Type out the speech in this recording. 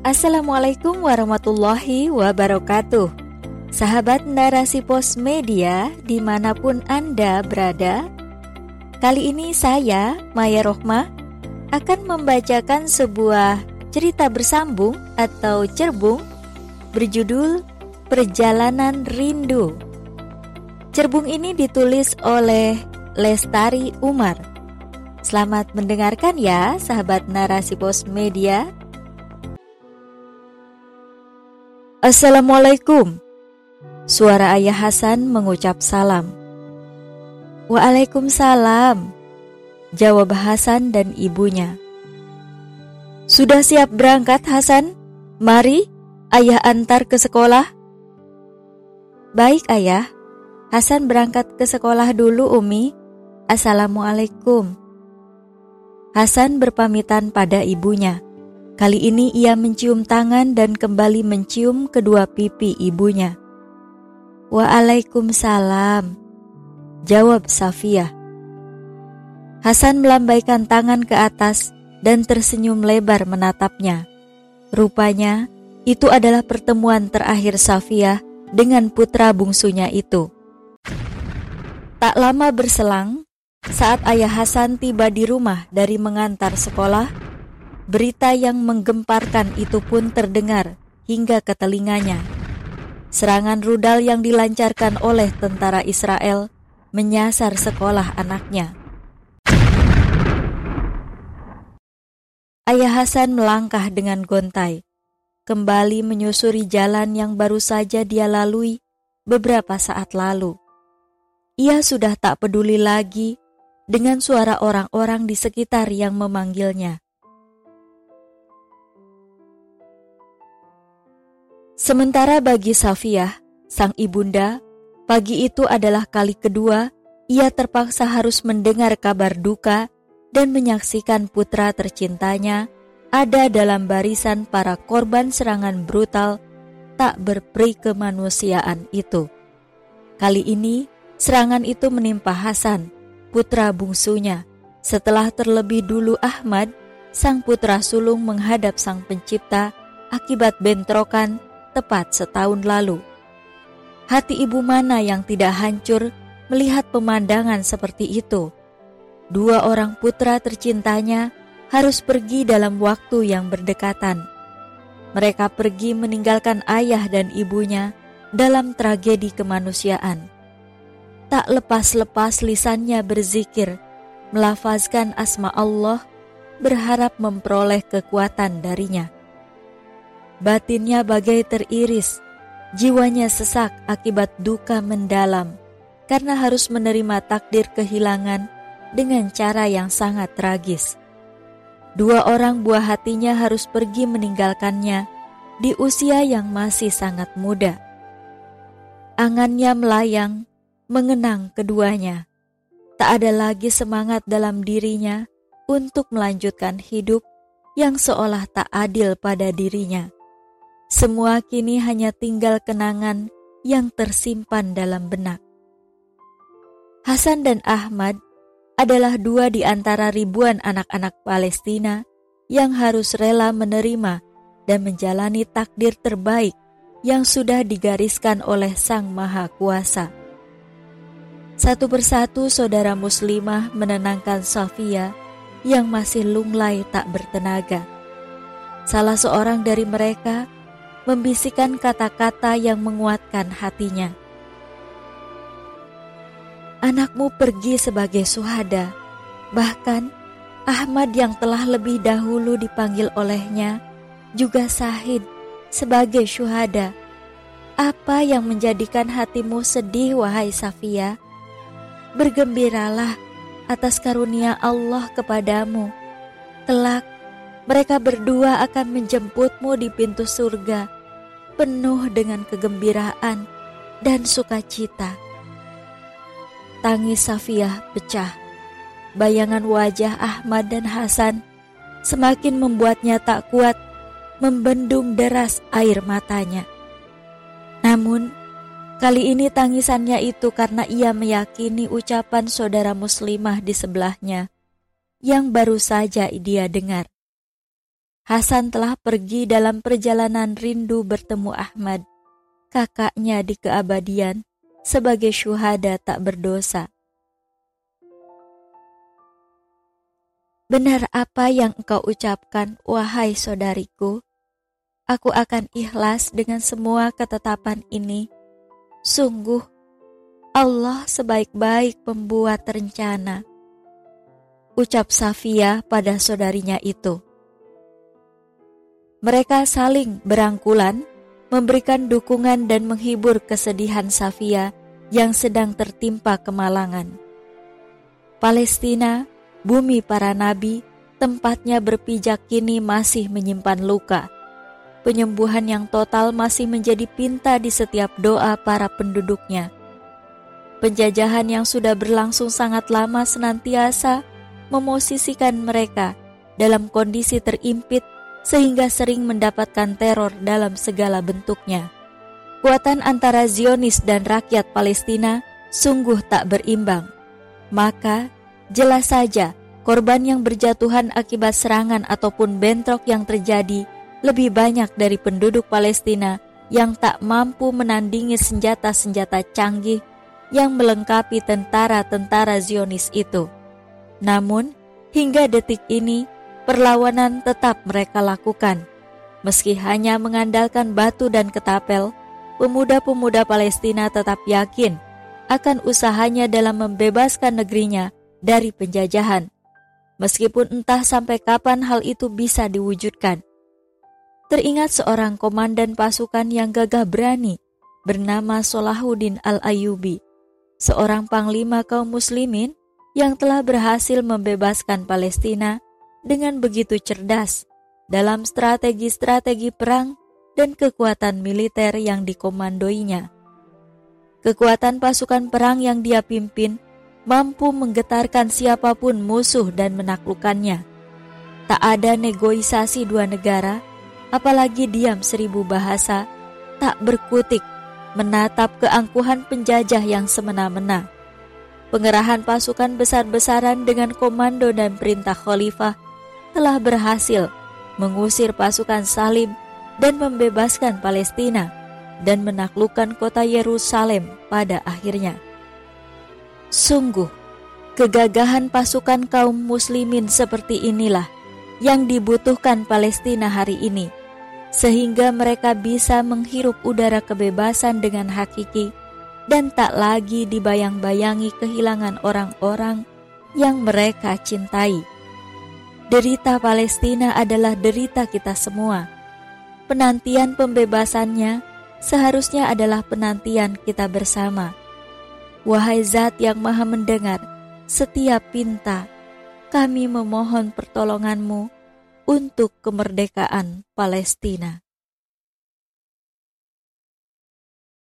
Assalamualaikum warahmatullahi wabarakatuh. Sahabat narasi pos media di mana pun Anda berada Kali ini saya, Maya Rohmah, akan membacakan sebuah cerita bersambung atau cerbung berjudul Perjalanan Rindu. Cerbung ini ditulis oleh Lestari Umar. Selamat mendengarkan ya sahabat narasi pos media Assalamualaikum. Suara ayah Hasan mengucap salam. Waalaikumsalam. Jawab Hasan dan ibunya. Sudah siap berangkat Hasan? Mari, ayah antar ke sekolah. Baik ayah, Hasan berangkat ke sekolah dulu Umi. Assalamualaikum. Hasan berpamitan pada ibunya. Kali ini ia mencium tangan dan kembali mencium kedua pipi ibunya. Waalaikumsalam, jawab Safia. Hasan melambaikan tangan ke atas dan tersenyum lebar menatapnya. Rupanya, itu adalah pertemuan terakhir Safia dengan putra bungsunya itu. Tak lama berselang, saat ayah Hasan tiba di rumah dari mengantar sekolah, Berita yang menggemparkan itu pun terdengar hingga ke telinganya. Serangan rudal yang dilancarkan oleh tentara Israel menyasar sekolah anaknya. Ayah Hasan melangkah dengan gontai, kembali menyusuri jalan yang baru saja dia lalui beberapa saat lalu. Ia sudah tak peduli lagi dengan suara orang-orang di sekitar yang memanggilnya. Sementara bagi Safiyah, sang ibunda, pagi itu adalah kali kedua ia terpaksa harus mendengar kabar duka dan menyaksikan putra tercintanya ada dalam barisan para korban serangan brutal tak berperi kemanusiaan itu. Kali ini, serangan itu menimpa Hasan, putra bungsunya, setelah terlebih dulu Ahmad, sang putra sulung menghadap sang pencipta akibat bentrokan tepat setahun lalu. Hati ibu mana yang tidak hancur melihat pemandangan seperti itu? Dua orang putra tercintanya harus pergi dalam waktu yang berdekatan. Mereka pergi meninggalkan ayah dan ibunya dalam tragedi kemanusiaan. Tak lepas-lepas lisannya berzikir, melafazkan asma Allah, berharap memperoleh kekuatan darinya. Batinnya bagai teriris, jiwanya sesak akibat duka mendalam karena harus menerima takdir kehilangan dengan cara yang sangat tragis. Dua orang buah hatinya harus pergi meninggalkannya di usia yang masih sangat muda. Angannya melayang, mengenang keduanya. Tak ada lagi semangat dalam dirinya untuk melanjutkan hidup yang seolah tak adil pada dirinya. Semua kini hanya tinggal kenangan yang tersimpan dalam benak. Hasan dan Ahmad adalah dua di antara ribuan anak-anak Palestina yang harus rela menerima dan menjalani takdir terbaik yang sudah digariskan oleh Sang Maha Kuasa. Satu persatu saudara muslimah menenangkan Safia yang masih lunglai tak bertenaga. Salah seorang dari mereka membisikkan kata-kata yang menguatkan hatinya. Anakmu pergi sebagai suhada, bahkan Ahmad yang telah lebih dahulu dipanggil olehnya juga sahid sebagai syuhada. Apa yang menjadikan hatimu sedih, wahai Safia? Bergembiralah atas karunia Allah kepadamu. Kelak mereka berdua akan menjemputmu di pintu surga, penuh dengan kegembiraan dan sukacita. Tangis Safiyah pecah. Bayangan wajah Ahmad dan Hasan semakin membuatnya tak kuat membendung deras air matanya. Namun, kali ini tangisannya itu karena ia meyakini ucapan saudara muslimah di sebelahnya yang baru saja dia dengar. Hasan telah pergi dalam perjalanan rindu bertemu Ahmad, kakaknya di keabadian, sebagai syuhada tak berdosa. Benar apa yang engkau ucapkan, wahai saudariku. Aku akan ikhlas dengan semua ketetapan ini. Sungguh, Allah sebaik-baik pembuat rencana. Ucap Safia pada saudarinya itu. Mereka saling berangkulan, memberikan dukungan dan menghibur kesedihan Safia yang sedang tertimpa kemalangan. Palestina Bumi para nabi, tempatnya berpijak kini masih menyimpan luka. Penyembuhan yang total masih menjadi pinta di setiap doa para penduduknya. Penjajahan yang sudah berlangsung sangat lama senantiasa memosisikan mereka dalam kondisi terimpit sehingga sering mendapatkan teror dalam segala bentuknya. Kuatan antara Zionis dan rakyat Palestina sungguh tak berimbang. Maka Jelas saja, korban yang berjatuhan akibat serangan ataupun bentrok yang terjadi lebih banyak dari penduduk Palestina yang tak mampu menandingi senjata-senjata canggih yang melengkapi tentara-tentara Zionis itu. Namun, hingga detik ini, perlawanan tetap mereka lakukan. Meski hanya mengandalkan batu dan ketapel, pemuda-pemuda Palestina tetap yakin akan usahanya dalam membebaskan negerinya dari penjajahan, meskipun entah sampai kapan hal itu bisa diwujudkan. Teringat seorang komandan pasukan yang gagah berani bernama Solahuddin Al-Ayubi, seorang panglima kaum muslimin yang telah berhasil membebaskan Palestina dengan begitu cerdas dalam strategi-strategi perang dan kekuatan militer yang dikomandoinya. Kekuatan pasukan perang yang dia pimpin mampu menggetarkan siapa pun musuh dan menaklukkannya. Tak ada negosiasi dua negara, apalagi diam seribu bahasa, tak berkutik menatap keangkuhan penjajah yang semena-mena. Pengerahan pasukan besar-besaran dengan komando dan perintah khalifah telah berhasil mengusir pasukan Salim dan membebaskan Palestina dan menaklukkan kota Yerusalem pada akhirnya. Sungguh, kegagahan pasukan kaum muslimin seperti inilah yang dibutuhkan Palestina hari ini, sehingga mereka bisa menghirup udara kebebasan dengan hakiki dan tak lagi dibayang-bayangi kehilangan orang-orang yang mereka cintai. Derita Palestina adalah derita kita semua. Penantian pembebasannya seharusnya adalah penantian kita bersama Wahai Zat yang Maha Mendengar, setiap pinta, kami memohon pertolonganmu untuk kemerdekaan Palestina.